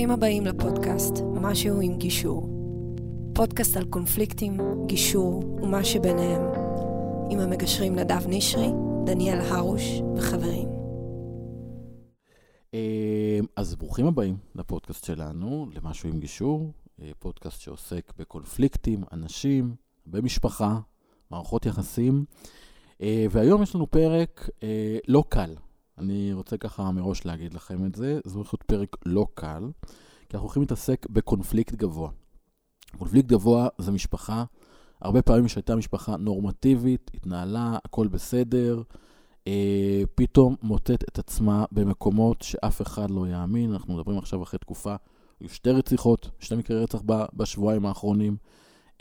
ברוכים הבאים לפודקאסט משהו עם גישור. פודקאסט על קונפליקטים, גישור ומה שביניהם. עם המגשרים נדב נשרי, דניאל הרוש וחברים. אה, אז ברוכים הבאים לפודקאסט שלנו, למשהו עם גישור, אה, פודקאסט שעוסק בקונפליקטים, אנשים, במשפחה, מערכות יחסים. אה, והיום יש לנו פרק לא קל. אני רוצה ככה מראש להגיד לכם את זה, זה הולך להיות פרק לא קל, כי אנחנו הולכים להתעסק בקונפליקט גבוה. קונפליקט גבוה זה משפחה, הרבה פעמים שהייתה משפחה נורמטיבית, התנהלה, הכל בסדר, אה, פתאום מוטט את עצמה במקומות שאף אחד לא יאמין. אנחנו מדברים עכשיו אחרי תקופה, היו שתי רציחות, שתי מקרי רצח בשבועיים האחרונים.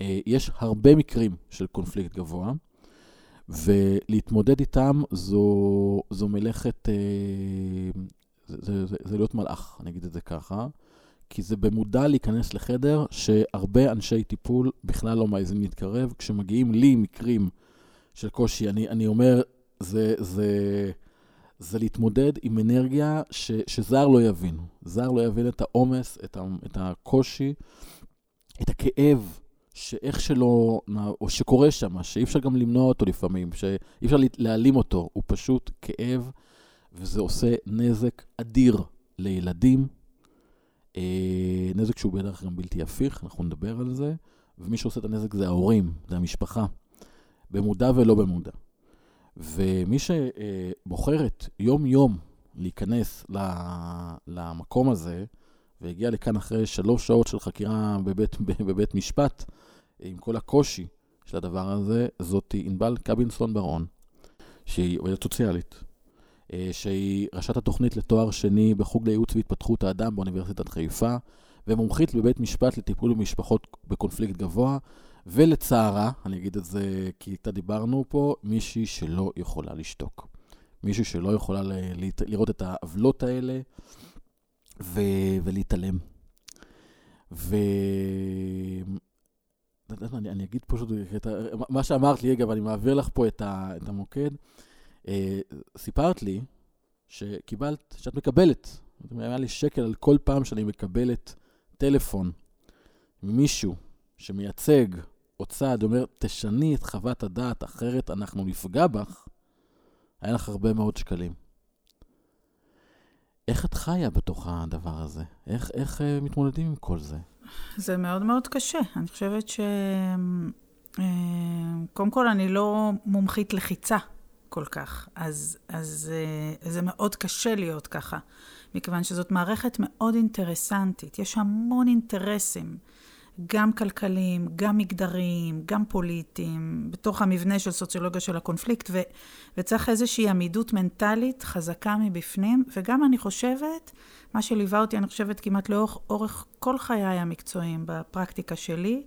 אה, יש הרבה מקרים של קונפליקט גבוה. ולהתמודד איתם זו, זו מלאכת, אה, זה, זה, זה, זה להיות מלאך, אני אגיד את זה ככה, כי זה במודע להיכנס לחדר שהרבה אנשי טיפול בכלל לא מעזים להתקרב. כשמגיעים לי מקרים של קושי, אני, אני אומר, זה, זה, זה להתמודד עם אנרגיה ש, שזר לא יבין. זר לא יבין את העומס, את, את הקושי, את הכאב שאיך שלא, או שקורה שם, שאי אפשר גם למנוע אותו לפעמים, שאי אפשר להעלים אותו, הוא פשוט כאב, וזה עושה נזק אדיר לילדים, אה, נזק שהוא בדרך גם בלתי הפיך, אנחנו נדבר על זה, ומי שעושה את הנזק זה ההורים, זה המשפחה, במודע ולא במודע. ומי שבוחרת יום-יום להיכנס למקום הזה, והגיע לכאן אחרי שלוש שעות של חקירה בבית, בבית משפט, עם כל הקושי של הדבר הזה, זאת ענבל קבינסון ברון, שהיא עובדת סוציאלית, אה, שהיא ראשת התוכנית לתואר שני בחוג לייעוץ והתפתחות האדם באוניברסיטת חיפה, ומומחית בבית משפט לטיפול במשפחות בקונפליקט גבוה, ולצערה, אני אגיד את זה כי איתה דיברנו פה, מישהי שלא יכולה לשתוק. מישהי שלא יכולה לראות את העוולות האלה ו- ולהתעלם. ו... אני, אני אגיד פשוט מה שאמרת לי, אגב, אני מעביר לך פה את, המוקד. אה, סיפרת לי שקיבלת, שאת מקבלת, היה לי שקל על כל פעם שאני מקבלת טלפון ממישהו שמייצג או צעד, אומר, תשני את חוות הדעת, אחרת אנחנו נפגע בך, היה לך הרבה מאוד שקלים. איך את חיה בתוך הדבר הזה? איך, איך uh, מתמודדים עם כל זה? זה מאוד מאוד קשה. אני חושבת ש... Uh, קודם כל, אני לא מומחית לחיצה כל כך, אז, אז uh, זה מאוד קשה להיות ככה, מכיוון שזאת מערכת מאוד אינטרסנטית. יש המון אינטרסים. גם כלכליים, גם מגדריים, גם פוליטיים, בתוך המבנה של סוציולוגיה של הקונפליקט, ו, וצריך איזושהי עמידות מנטלית חזקה מבפנים, וגם אני חושבת, מה שליווה אותי, אני חושבת כמעט לאורך אורך כל חיי המקצועיים בפרקטיקה שלי,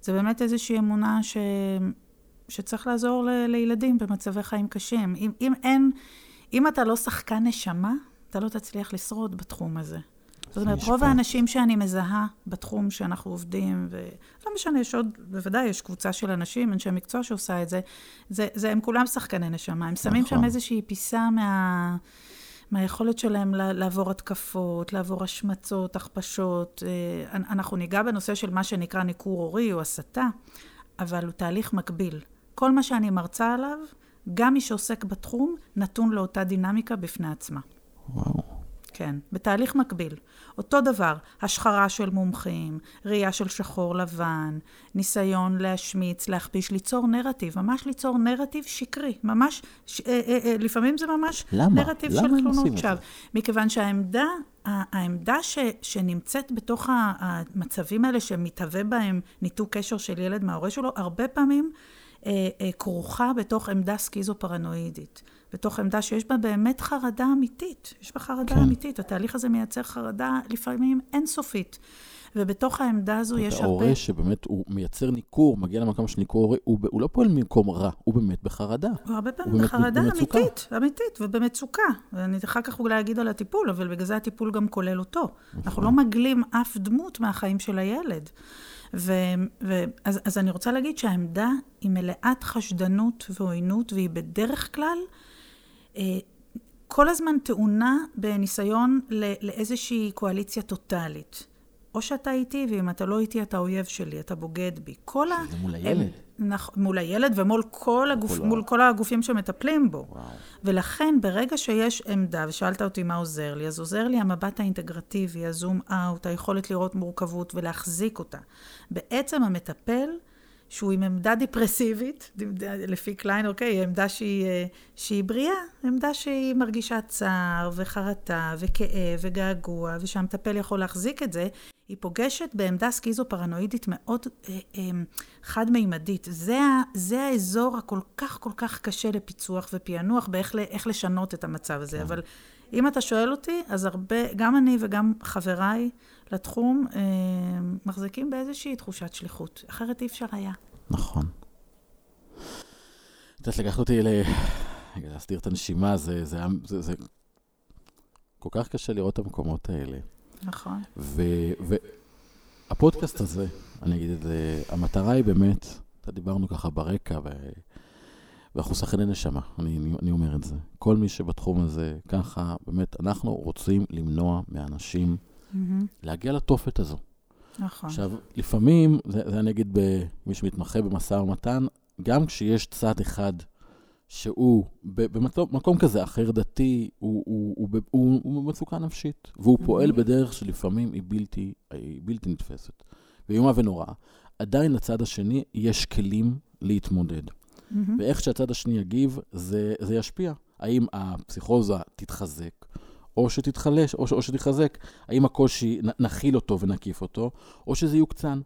זה באמת איזושהי אמונה ש, שצריך לעזור ל, לילדים במצבי חיים קשים. אם, אם אין, אם אתה לא שחקן נשמה, אתה לא תצליח לשרוד בתחום הזה. זאת אומרת, רוב האנשים שאני מזהה בתחום שאנחנו עובדים, ולא משנה, יש עוד, בוודאי יש קבוצה של אנשים, אנשי מקצוע שעושה את זה, זה, זה הם כולם שחקני נשמה, הם שמים נכון. שם איזושהי פיסה מה... מהיכולת שלהם לעבור התקפות, לעבור השמצות, הכפשות. אה, אנחנו ניגע בנושא של מה שנקרא ניכור הורי או הסתה, אבל הוא תהליך מקביל. כל מה שאני מרצה עליו, גם מי שעוסק בתחום, נתון לאותה דינמיקה בפני עצמה. וואו. כן, בתהליך מקביל. אותו דבר, השחרה של מומחים, ראייה של שחור לבן, ניסיון להשמיץ, להכפיש, ליצור נרטיב, ממש ליצור נרטיב שקרי, ממש, ש, אה, אה, אה, לפעמים זה ממש למה? נרטיב למה של תלונות שווא. מכיוון שהעמדה, העמדה ש, שנמצאת בתוך המצבים האלה, שמתהווה בהם ניתוק קשר של ילד מההורה שלו, הרבה פעמים אה, אה, כרוכה בתוך עמדה סקיזו-פרנואידית. בתוך עמדה שיש בה באמת חרדה אמיתית. יש בה חרדה כן. אמיתית. התהליך הזה מייצר חרדה לפעמים אינסופית. ובתוך העמדה הזו יש הרבה... ההורה שבאמת הוא מייצר ניכור, מגיע למקום של ניכור, הוא, הוא לא פועל ממקום רע, הוא באמת בחרדה. הוא הרבה פעמים בחרדה במצוקה. אמיתית, אמיתית, ובמצוקה. ואני אחר כך אולי אגיד על הטיפול, אבל בגלל זה הטיפול גם כולל אותו. נכון. אנחנו לא מגלים אף דמות מהחיים של הילד. ו, ו, אז, אז אני רוצה להגיד שהעמדה היא מלאת חשדנות ועוינות, והיא בדרך כלל... אה, כל הזמן טעונה בניסיון לאיזושהי קואליציה טוטאלית. או שאתה איתי, ואם אתה לא איתי, אתה אויב שלי, אתה בוגד בי. כל ה... זה מול הילד. נכ... מול הילד ומול כל, הגופ... מול כל הגופים שמטפלים בו. וואו. ולכן, ברגע שיש עמדה, ושאלת אותי מה עוזר לי, אז עוזר לי המבט האינטגרטיבי, הזום אאוט, היכולת לראות מורכבות ולהחזיק אותה. בעצם המטפל... שהוא עם עמדה דיפרסיבית, לפי קליין, אוקיי, עמדה שהיא, אה, שהיא בריאה, עמדה שהיא מרגישה צער וחרטה וכאב וגעגוע, ושהמטפל יכול להחזיק את זה, היא פוגשת בעמדה סקיזו-פרנואידית מאוד אה, אה, חד-מימדית. זה, זה האזור הכל כך כל כך קשה לפיצוח ופענוח באיך לשנות את המצב הזה. כן. אבל אם אתה שואל אותי, אז הרבה, גם אני וגם חבריי לתחום, אה, מחזיקים באיזושהי תחושת שליחות. אחרת אי אפשר היה. נכון. את יודעת, לקחת אותי ל... להסדיר את הנשימה, זה, זה, זה, זה כל כך קשה לראות את המקומות האלה. נכון. והפודקאסט הזה, אני אגיד את זה, המטרה היא באמת, אתה דיברנו ככה ברקע, ו... ואנחנו שחקני נשמה, אני, אני, אני אומר את זה. כל מי שבתחום הזה, ככה, באמת, אנחנו רוצים למנוע מאנשים mm-hmm. להגיע לתופת הזו. נכון. עכשיו, לפעמים, זה, זה אני אגיד במי שמתמחה במשא ומתן, גם כשיש צד אחד שהוא במקום כזה אחר דתי, הוא, הוא, הוא, הוא, הוא, הוא במצוקה נפשית, והוא mm-hmm. פועל בדרך שלפעמים היא בלתי, היא בלתי נתפסת, ואיומה ונוראה. עדיין לצד השני יש כלים להתמודד. Mm-hmm. ואיך שהצד השני יגיב, זה, זה ישפיע. האם הפסיכוזה תתחזק, או שתתחלש, או, או שתתחזק, האם הקושי, נכיל אותו ונקיף אותו, או שזה יוקצן.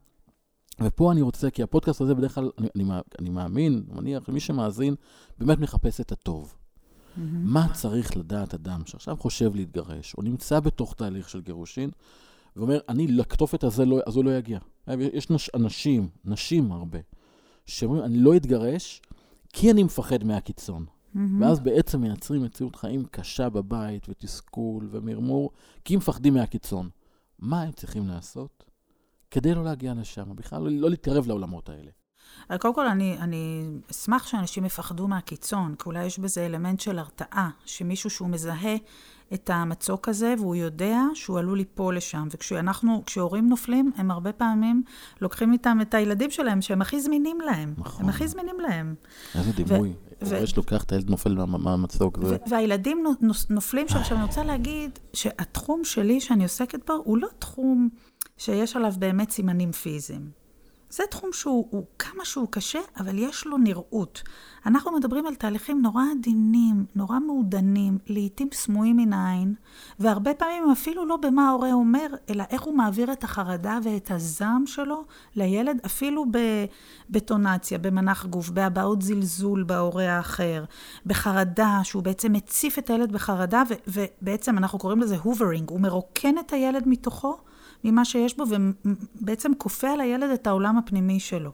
ופה אני רוצה, כי הפודקאסט הזה בדרך כלל, אני, אני, אני מאמין, מניח, מי שמאזין, באמת מחפש את הטוב. Mm-hmm. מה צריך לדעת אדם שעכשיו חושב להתגרש, או נמצא בתוך תהליך של גירושין, ואומר, אני, לכתופת הזה, לא, אז הוא לא יגיע. יש נש, אנשים, נשים הרבה, שאומרים, אני לא אתגרש, כי אני מפחד מהקיצון. Mm-hmm. ואז בעצם מייצרים מציאות חיים קשה בבית, ותסכול, ומרמור, כי הם מפחדים מהקיצון. מה הם צריכים לעשות? כדי לא להגיע לשם, בכלל לא, לא להתקרב לעולמות האלה. קודם כל, אני, אני אשמח שאנשים יפחדו מהקיצון, כי אולי יש בזה אלמנט של הרתעה, שמישהו שהוא מזהה את המצוק הזה, והוא יודע שהוא עלול ליפול לשם. וכשאנחנו, כשהורים נופלים, הם הרבה פעמים לוקחים איתם את הילדים שלהם, שהם הכי זמינים להם. נכון. הם הכי זמינים להם. איזה דימוי. הורה שלוקח את הילד נופל מהמצוק. ו- והילדים נופלים שם. עכשיו, אני רוצה להגיד שהתחום שלי שאני עוסקת בו, הוא לא תחום... שיש עליו באמת סימנים פיזיים. זה תחום שהוא כמה שהוא קשה, אבל יש לו נראות. אנחנו מדברים על תהליכים נורא עדינים, נורא מעודנים, לעתים סמויים מן העין, והרבה פעמים אפילו לא במה ההורה אומר, אלא איך הוא מעביר את החרדה ואת הזעם שלו לילד, אפילו בטונציה, במנח גוף, בהבעות זלזול בהורה האחר, בחרדה, שהוא בעצם מציף את הילד בחרדה, ובעצם אנחנו קוראים לזה הוברינג, הוא מרוקן את הילד מתוכו. ממה שיש בו, ובעצם כופה על הילד את העולם הפנימי שלו.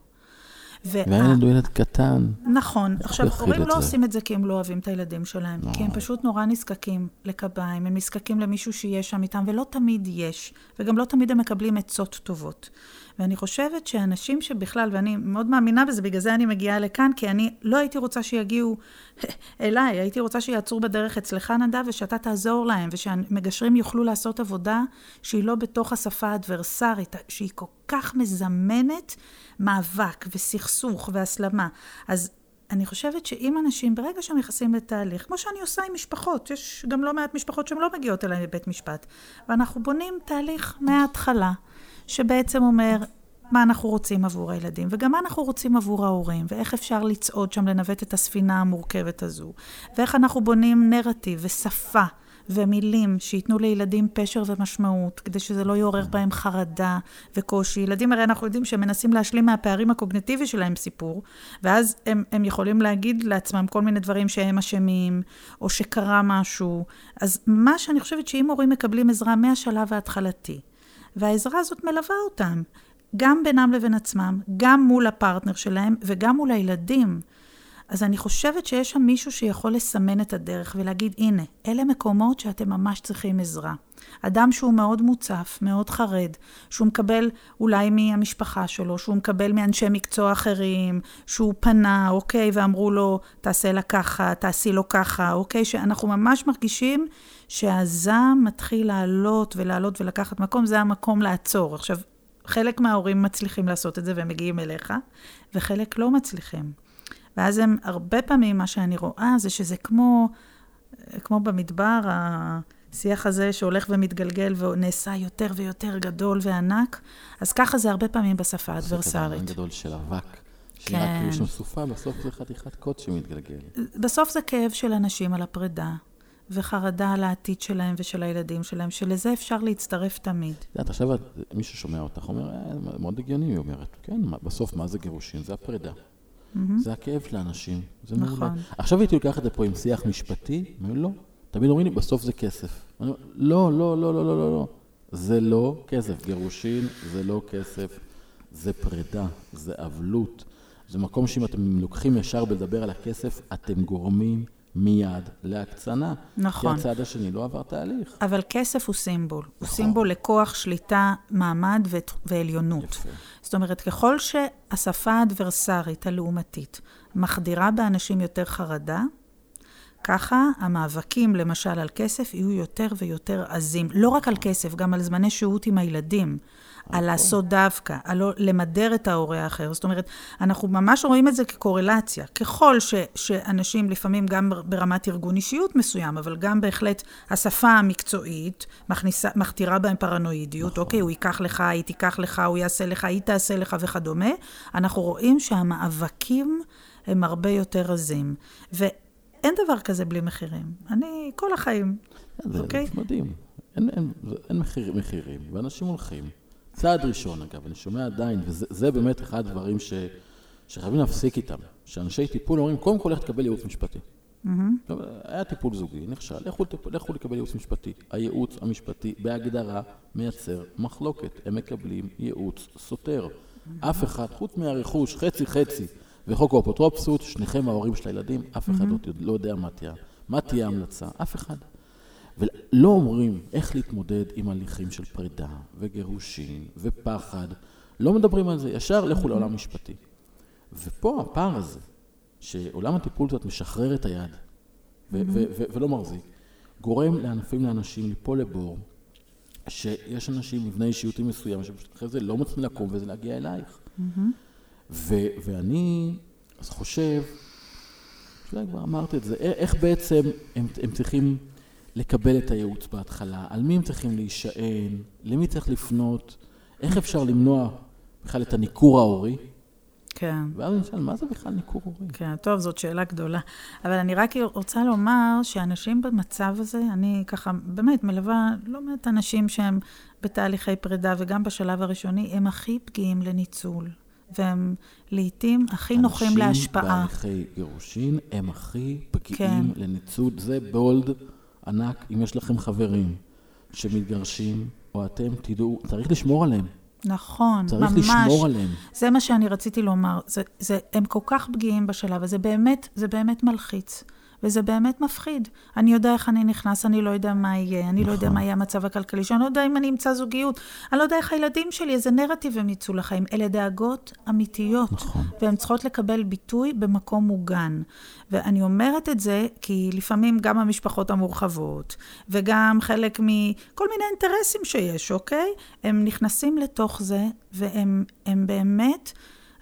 והילד הוא ילד קטן. נכון. עכשיו, הורים לא עושים את זה כי הם לא אוהבים את הילדים שלהם, כי הם פשוט נורא נזקקים לקביים, הם נזקקים למישהו שיהיה שם איתם, ולא תמיד יש, וגם לא תמיד הם מקבלים עצות טובות. ואני חושבת שאנשים שבכלל, ואני מאוד מאמינה בזה, בגלל זה אני מגיעה לכאן, כי אני לא הייתי רוצה שיגיעו אליי, הייתי רוצה שיעצרו בדרך אצלך, נדב, ושאתה תעזור להם, ושהמגשרים יוכלו לעשות עבודה שהיא לא בתוך השפה האדברסרית, שהיא כל כך מזמנת מאבק וסכסוך והסלמה. אז אני חושבת שאם אנשים, ברגע שהם נכנסים לתהליך, כמו שאני עושה עם משפחות, יש גם לא מעט משפחות שהן לא מגיעות אליי לבית משפט, ואנחנו בונים תהליך מההתחלה. שבעצם אומר מה אנחנו רוצים עבור הילדים, וגם מה אנחנו רוצים עבור ההורים, ואיך אפשר לצעוד שם, לנווט את הספינה המורכבת הזו, ואיך אנחנו בונים נרטיב ושפה. ומילים שייתנו לילדים פשר ומשמעות, כדי שזה לא יעורר בהם חרדה וקושי. ילדים, הרי אנחנו יודעים שהם מנסים להשלים מהפערים הקוגנטיבי שלהם סיפור, ואז הם, הם יכולים להגיד לעצמם כל מיני דברים שהם אשמים, או שקרה משהו. אז מה שאני חושבת שאם הורים מקבלים עזרה מהשלב ההתחלתי, והעזרה הזאת מלווה אותם, גם בינם לבין עצמם, גם מול הפרטנר שלהם וגם מול הילדים. אז אני חושבת שיש שם מישהו שיכול לסמן את הדרך ולהגיד, הנה, אלה מקומות שאתם ממש צריכים עזרה. אדם שהוא מאוד מוצף, מאוד חרד, שהוא מקבל אולי מהמשפחה שלו, שהוא מקבל מאנשי מקצוע אחרים, שהוא פנה, אוקיי, ואמרו לו, תעשה לה ככה, תעשי לו ככה, אוקיי, שאנחנו ממש מרגישים שהזעם מתחיל לעלות ולעלות ולקחת מקום, זה המקום לעצור. עכשיו, חלק מההורים מצליחים לעשות את זה והם מגיעים אליך, וחלק לא מצליחים. ואז הם, הרבה פעמים מה שאני רואה זה שזה כמו, כמו במדבר, השיח הזה שהולך ומתגלגל ונעשה יותר ויותר גדול וענק, אז ככה זה הרבה פעמים בשפה האדברסרית. זה גדול של אבק. כן. כאילו יש שם סופה, בסוף זה חתיכת קוד שמתגלגל. בסוף זה כאב של אנשים על הפרידה, וחרדה על העתיד שלהם ושל הילדים שלהם, שלזה אפשר להצטרף תמיד. את יודעת, עכשיו מישהו שומע אותך, אומר, אה, מאוד הגיוני, היא אומרת, כן, בסוף מה זה גירושין? זה הפרידה. זה הכאב של האנשים, זה נכון. עכשיו הייתי לוקח את זה פה עם שיח משפטי, אומר, לא. תמיד אומרים לי, בסוף זה כסף. אני אומר, לא, לא, לא, לא, לא, לא, לא. זה לא כסף. גירושין זה לא כסף, זה פרידה, זה אבלות. זה מקום שאם אתם לוקחים ישר בלדבר על הכסף, אתם גורמים מיד להקצנה. נכון. כי הצד השני לא עבר תהליך. אבל כסף הוא סימבול. נכון. הוא סימבול לכוח, שליטה, מעמד ו- ועליונות. יפה. זאת אומרת, ככל שהשפה האדברסרית, הלעומתית, מחדירה באנשים יותר חרדה, ככה המאבקים, למשל, על כסף, יהיו יותר ויותר עזים. לא רק על כסף, גם על זמני שהות עם הילדים. על לעשות דווקא, על לא למדר את ההורה האחר. זאת אומרת, אנחנו ממש רואים את זה כקורלציה. ככל ש, שאנשים לפעמים גם ברמת ארגון אישיות מסוים, אבל גם בהחלט השפה המקצועית מכניסה, מכתירה בהם פרנואידיות, נכון. אוקיי, הוא ייקח לך, היא תיקח לך, הוא יעשה לך, היא תעשה לך וכדומה, אנחנו רואים שהמאבקים הם הרבה יותר עזים. ואין דבר כזה בלי מחירים. אני כל החיים, זה אוקיי? זה מדהים. אין, אין, אין מחיר, מחירים, ואנשים הולכים. צעד ראשון, אגב, אני שומע עדיין, וזה באמת אחד הדברים ש, שחייבים להפסיק איתם. שאנשי טיפול אומרים, קודם כל לך תקבל ייעוץ משפטי. Mm-hmm. היה טיפול זוגי, נכשל, לכו, לכו לקבל ייעוץ משפטי. הייעוץ המשפטי בהגדרה מייצר מחלוקת. הם מקבלים ייעוץ סותר. Mm-hmm. אף אחד, חוץ מהרכוש, חצי חצי, וחוק האפוטרופסות, שניכם ההורים של הילדים, אף אחד mm-hmm. לא יודע מה תהיה, מה תהיה ההמלצה. אף אחד. ולא אומרים איך להתמודד עם הליכים של פרידה וגירושין ופחד. לא מדברים על זה, ישר לכו לעולם משפטי. ופה הפער הזה, שעולם הטיפול קצת משחרר את היד ו- ו- ו- ולא מחזיק, גורם לענפים לאנשים ליפול לבור, שיש אנשים מבנה אישיותי מסוים, שפשוט אחרי זה לא מצליחים לקום וזה להגיע אלייך. ו- ואני אז חושב, אולי כבר אמרת את זה, איך בעצם הם, הם צריכים לקבל את הייעוץ בהתחלה, על מי הם צריכים להישען, למי צריך לפנות, איך אפשר למנוע בכלל את הניכור ההורי. כן. ואז אני אשאל, מה זה בכלל ניכור הורי? כן, טוב, זאת שאלה גדולה. אבל אני רק רוצה לומר שאנשים במצב הזה, אני ככה באמת מלווה לא מעט אנשים שהם בתהליכי פרידה, וגם בשלב הראשוני, הם הכי פגיעים לניצול. והם לעתים הכי נוחים להשפעה. אנשים בהליכי גירושין הם הכי פגיעים כן. לניצול. זה בולד. ענק, אם יש לכם חברים שמתגרשים, או אתם, תדעו, צריך לשמור עליהם. נכון, צריך ממש. צריך לשמור עליהם. זה מה שאני רציתי לומר. זה, זה, הם כל כך פגיעים בשלב הזה, באמת, זה באמת מלחיץ. וזה באמת מפחיד. אני יודע איך אני נכנס, אני לא יודע מה יהיה, אני נכון. לא יודע נכון. מה יהיה המצב הכלכלי שלי, אני לא יודע אם אני אמצא זוגיות, אני לא יודע איך הילדים שלי, איזה נרטיב הם יצאו לחיים. אלה דאגות אמיתיות, נכון. והן צריכות לקבל ביטוי במקום מוגן. ואני אומרת את זה כי לפעמים גם המשפחות המורחבות, וגם חלק מכל מיני אינטרסים שיש, אוקיי? הם נכנסים לתוך זה, והם באמת...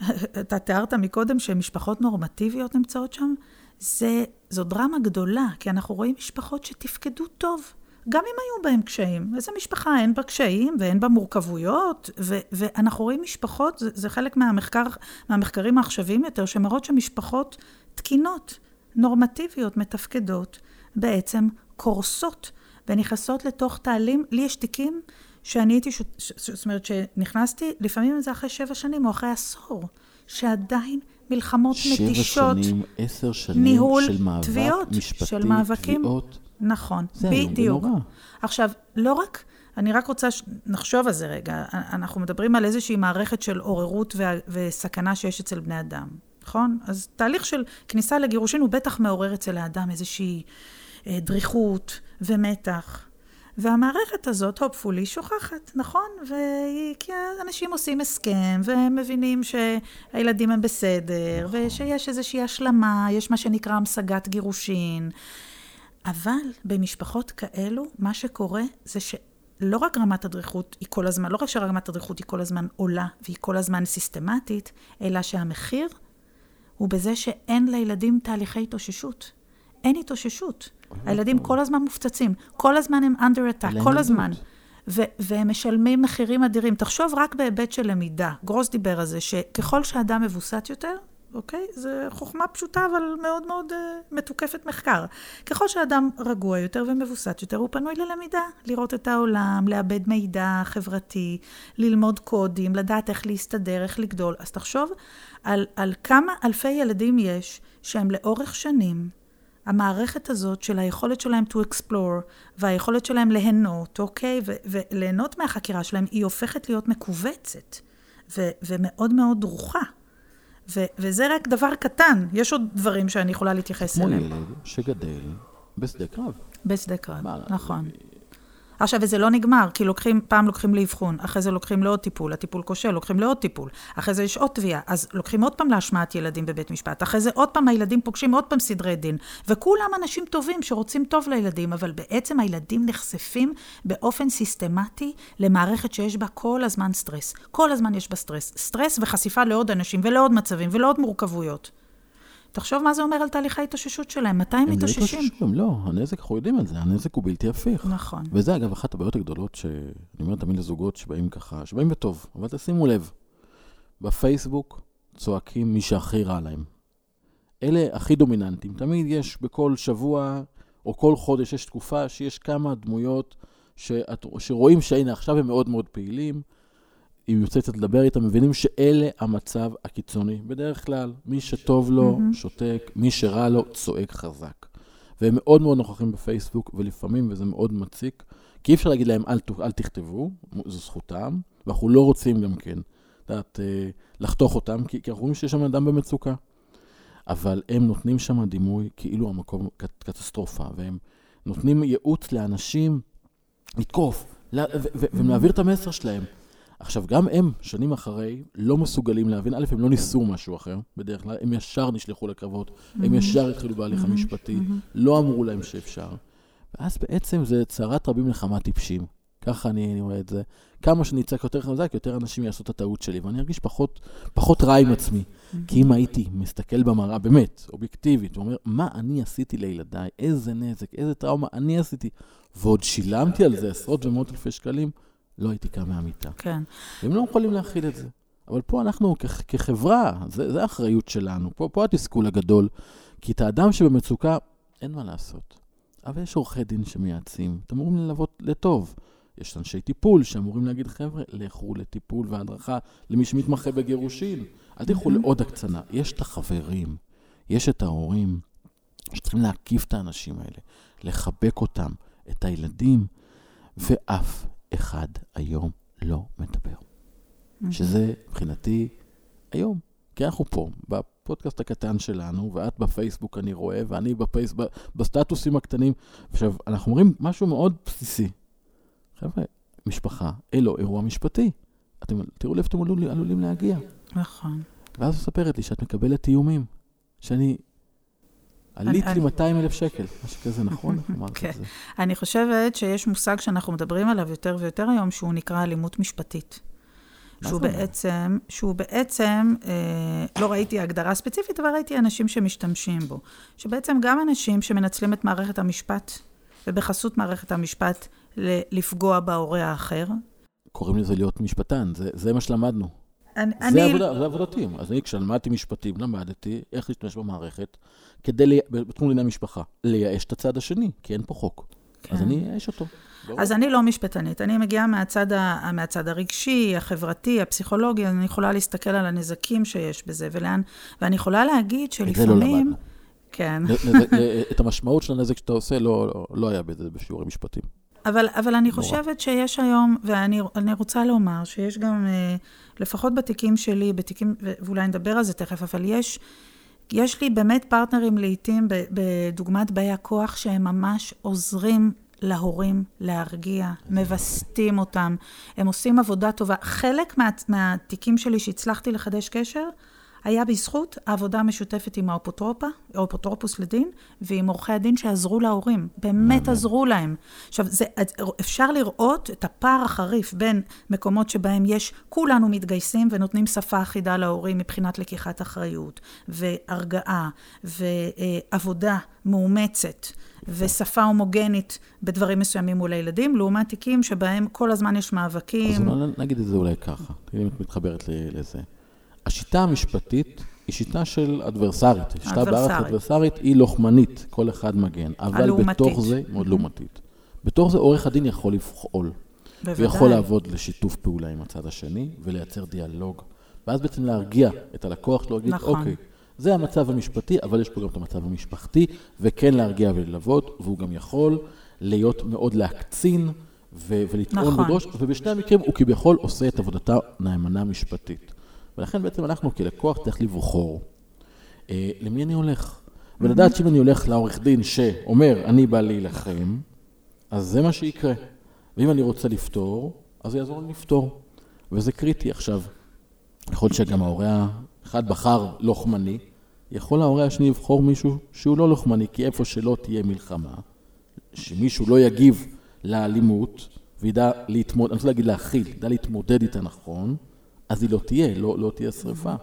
אתה תיארת מקודם שמשפחות נורמטיביות נמצאות שם, זה, זו דרמה גדולה, כי אנחנו רואים משפחות שתפקדו טוב, גם אם היו בהם קשיים. איזה משפחה אין בה קשיים ואין בה מורכבויות, ו- ואנחנו רואים משפחות, זה, זה חלק מהמחקר, מהמחקרים העכשוויים יותר, שמראות שמשפחות תקינות, נורמטיביות, מתפקדות, בעצם קורסות ונכנסות לתוך תעלים. לי יש תיקים שאני הייתי. זאת אומרת, שנכנסתי, לפעמים זה אחרי שבע שנים או אחרי עשור, שעדיין מלחמות שבע מתישות. שנים, עשר שנים ניהול של מאבק תביעות, משפטי, של מאבקים. תביעות. נכון, זה בדיוק. נורא. עכשיו, לא רק, אני רק רוצה שנחשוב על זה רגע. אנחנו מדברים על איזושהי מערכת של עוררות וסכנה שיש אצל בני אדם. נכון? אז תהליך של כניסה לגירושין הוא בטח מעורר אצל האדם איזושהי אה, דריכות ומתח. והמערכת הזאת, הופפולי, שוכחת, נכון? והיא, כי אנשים עושים הסכם, והם מבינים שהילדים הם בסדר, נכון. ושיש איזושהי השלמה, יש מה שנקרא המשגת גירושין. אבל במשפחות כאלו, מה שקורה זה שלא רק רמת הדריכות היא כל הזמן, לא רק שרמת הדריכות היא כל הזמן עולה, והיא כל הזמן סיסטמטית, אלא שהמחיר הוא בזה שאין לילדים תהליכי התאוששות. אין התאוששות. הילדים כל הזמן מופצצים, כל הזמן הם under attack, כל הזמן. ו- והם משלמים מחירים אדירים. תחשוב רק בהיבט של למידה. גרוס דיבר על זה, שככל שאדם מבוסת יותר, אוקיי? זה חוכמה פשוטה, אבל מאוד מאוד uh, מתוקפת מחקר. ככל שאדם רגוע יותר ומבוסת יותר, הוא פנוי ללמידה. לראות את העולם, לאבד מידע חברתי, ללמוד קודים, לדעת איך להסתדר, איך לגדול. אז תחשוב על, על כמה אלפי ילדים יש שהם לאורך שנים המערכת הזאת של היכולת שלהם to explore, והיכולת שלהם ליהנות, אוקיי? וליהנות מהחקירה שלהם, היא הופכת להיות מכווצת, ו- ומאוד מאוד דרוכה. ו- וזה רק דבר קטן, יש עוד דברים שאני יכולה להתייחס אליהם. כמו ילד שגדל בשדה קרב. בשדה קרב, נכון. עכשיו, וזה לא נגמר, כי לוקחים, פעם לוקחים לאבחון, אחרי זה לוקחים לעוד טיפול, הטיפול כושל, לוקחים לעוד טיפול, אחרי זה יש עוד תביעה, אז לוקחים עוד פעם להשמעת ילדים בבית משפט, אחרי זה עוד פעם הילדים פוגשים עוד פעם סדרי דין, וכולם אנשים טובים שרוצים טוב לילדים, אבל בעצם הילדים נחשפים באופן סיסטמטי למערכת שיש בה כל הזמן סטרס. כל הזמן יש בה סטרס. סטרס וחשיפה לעוד אנשים ולעוד מצבים ולעוד מורכבויות. תחשוב מה זה אומר על תהליכי ההתאוששות שלהם, מתי הם מתאוששים? הם לא מתאוששים, לא, הנזק, אנחנו יודעים על זה, הנזק הוא בלתי הפיך. נכון. וזה אגב אחת הבעיות הגדולות שאני אומר תמיד לזוגות שבאים ככה, שבאים בטוב, אבל תשימו לב, בפייסבוק צועקים מי שהכי רע להם. אלה הכי דומיננטיים. תמיד יש בכל שבוע או כל חודש יש תקופה שיש כמה דמויות שאת, שרואים שהנה עכשיו הם מאוד מאוד פעילים, אם יוצא קצת לדבר איתם, מבינים שאלה המצב הקיצוני. בדרך כלל, מי שטוב לו. שותק, מי שרע לו, צועק חזק. והם מאוד מאוד נוכחים בפייסבוק, ולפעמים, וזה מאוד מציק, כי אי אפשר להגיד להם, אל, אל תכתבו, זו זכותם, ואנחנו לא רוצים גם כן, את יודעת, אה, לחתוך אותם, כי, כי אנחנו רואים שיש שם אדם במצוקה. אבל הם נותנים שם דימוי כאילו המקום קטסטרופה, והם נותנים ייעוץ לאנשים לתקוף, ולהעביר את המסר שלהם. עכשיו, גם הם, שנים אחרי, לא מסוגלים להבין, א', הם לא ניסו משהו אחר, בדרך כלל, הם ישר נשלחו לקרבות, הם ישר התחילו בהליך המשפטי, לא אמרו להם שאפשר. ואז בעצם זה צרת רבים לכמה טיפשים. ככה אני, אני רואה את זה. כמה שאני אצעק יותר חזק, יותר אנשים יעשו את הטעות שלי, ואני ארגיש פחות, פחות רע עם עצמי. כי אם הייתי מסתכל במראה, באמת, אובייקטיבית, ואומר, מה אני עשיתי לילדיי, איזה נזק, איזה טראומה אני עשיתי, ועוד שילמתי על זה עשרות ומאות אלפי שקלים, לא הייתי קם מהמיטה. כן. הם לא יכולים להכיל את זה. אבל פה אנחנו כ- כחברה, זה, זה האחריות שלנו. פה, פה התסכול הגדול. כי את האדם שבמצוקה, אין מה לעשות. אבל יש עורכי דין שמייעצים, אתם אמורים ללוות לטוב. יש אנשי טיפול שאמורים להגיד, חבר'ה, לכו לטיפול והדרכה למי שמתמחה בגירושין. אל תלכו לעוד הקצנה. יש את החברים, יש את ההורים, שצריכים להקיף את האנשים האלה, לחבק אותם, את הילדים, ואף אחד היום לא מדבר. שזה מבחינתי היום. כי אנחנו פה, בפודקאסט הקטן שלנו, ואת בפייסבוק אני רואה, ואני בפייס, בסטטוסים הקטנים. עכשיו, אנחנו אומרים משהו מאוד בסיסי. חבר'ה, משפחה, אלו אירוע משפטי. אתם תראו לאיפה אתם עלולים, עלולים להגיע. נכון. ואז מספרת לי שאת מקבלת איומים, שאני עלית לי 200 אלף שקל, משהו כזה, נכון? כן. אני חושבת שיש מושג שאנחנו מדברים עליו יותר ויותר היום, שהוא נקרא אלימות משפטית. שהוא בעצם, שהוא בעצם, אה, לא ראיתי הגדרה ספציפית, אבל ראיתי אנשים שמשתמשים בו. שבעצם גם אנשים שמנצלים את מערכת המשפט, ובחסות מערכת המשפט, לפגוע בהורה האחר. קוראים לזה להיות משפטן, זה, זה מה שלמדנו. אני, זה. עבודה, זה עבודתי. אז אני, כשלמדתי משפטים, למדתי איך להשתמש במערכת, כדי, לי, בתחום דיני המשפחה, לייאש את הצד השני, כי אין פה חוק. כן. אז אני אייש אותו. ברור. אז אני לא משפטנית, אני מגיעה מהצד, ה, מהצד הרגשי, החברתי, הפסיכולוגי, אני יכולה להסתכל על הנזקים שיש בזה, ולאן, ואני יכולה להגיד שלפעמים... את זה לא למדנו. כן. את המשמעות של הנזק שאתה עושה לא, לא, לא היה בזה בשיעורי משפטים. אבל, אבל אני חושבת שיש היום, ואני רוצה לומר שיש גם, אה, לפחות בתיקים שלי, בתיקים, ואולי נדבר על זה תכף, אבל יש, יש לי באמת פרטנרים לעיתים, בדוגמת באי הכוח, שהם ממש עוזרים להורים להרגיע, מווסתים אותם, הם עושים עבודה טובה. חלק מה, מהתיקים שלי שהצלחתי לחדש קשר, היה בזכות העבודה המשותפת עם האופוטרופה, האופוטרופוס לדין, ועם עורכי הדין שעזרו להורים. באמת עזרו להם. עכשיו, זה, אפשר לראות את הפער החריף בין מקומות שבהם יש, כולנו מתגייסים ונותנים שפה אחידה להורים מבחינת לקיחת אחריות, והרגעה, ועבודה מאומצת. ושפה הומוגנית בדברים מסוימים מול הילדים, לעומת תיקים שבהם כל הזמן יש מאבקים. אז נגיד את זה אולי ככה, אם את מתחברת לזה. השיטה המשפטית היא שיטה של אדברסרית. שיטה בארץ אדברסרית היא לוחמנית, כל אחד מגן. אבל. בתוך זה, מאוד לעומתית. בתוך זה עורך הדין יכול לפעול. בוודאי. ויכול לעבוד לשיתוף פעולה עם הצד השני, ולייצר דיאלוג. ואז בעצם להרגיע את הלקוח שלו, להגיד, נכון. אוקיי, זה המצב המשפטי, אבל יש פה גם את המצב המשפחתי, וכן להרגיע וללוות, והוא גם יכול להיות מאוד להקצין ו- ולטעון נכון. בדרוש, ובשני המקרים הוא כביכול עושה את עבודתה נאמנה משפטית. ולכן בעצם אנחנו כלקוח צריך לבחור אה, למי אני הולך. ולדעת שאם אני הולך לעורך דין שאומר, אני בא להילחם, אז זה מה שיקרה. ואם אני רוצה לפתור, אז זה יעזור לי לפתור. וזה קריטי. עכשיו, יכול להיות שגם ההורה האחד בחר לוחמני, יכול ההורה השני לבחור מישהו שהוא לא לוחמני, כי איפה שלא תהיה מלחמה, שמישהו לא יגיב לאלימות וידע להתמודד, אני רוצה להגיד להכיל, ידע להתמודד איתה נכון, אז היא לא תהיה, לא, לא תהיה שריפה.